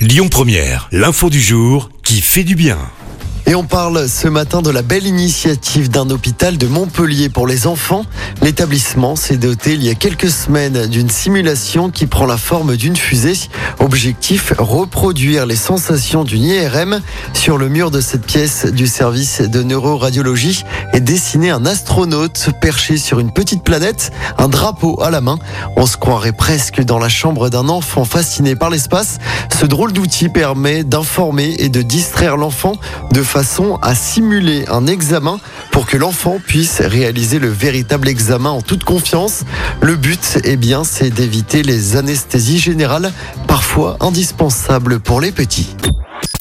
Lyon Première, l'info du jour qui fait du bien. Et on parle ce matin de la belle initiative d'un hôpital de Montpellier pour les enfants. L'établissement s'est doté il y a quelques semaines d'une simulation qui prend la forme d'une fusée. Objectif, reproduire les sensations d'une IRM. Sur le mur de cette pièce du service de neuroradiologie est dessiné un astronaute perché sur une petite planète, un drapeau à la main. On se croirait presque dans la chambre d'un enfant fasciné par l'espace. Ce drôle d'outil permet d'informer et de distraire l'enfant de façon à simuler un examen pour que l'enfant puisse réaliser le véritable examen en toute confiance. Le but, eh bien, c'est d'éviter les anesthésies générales, parfois indispensables pour les petits.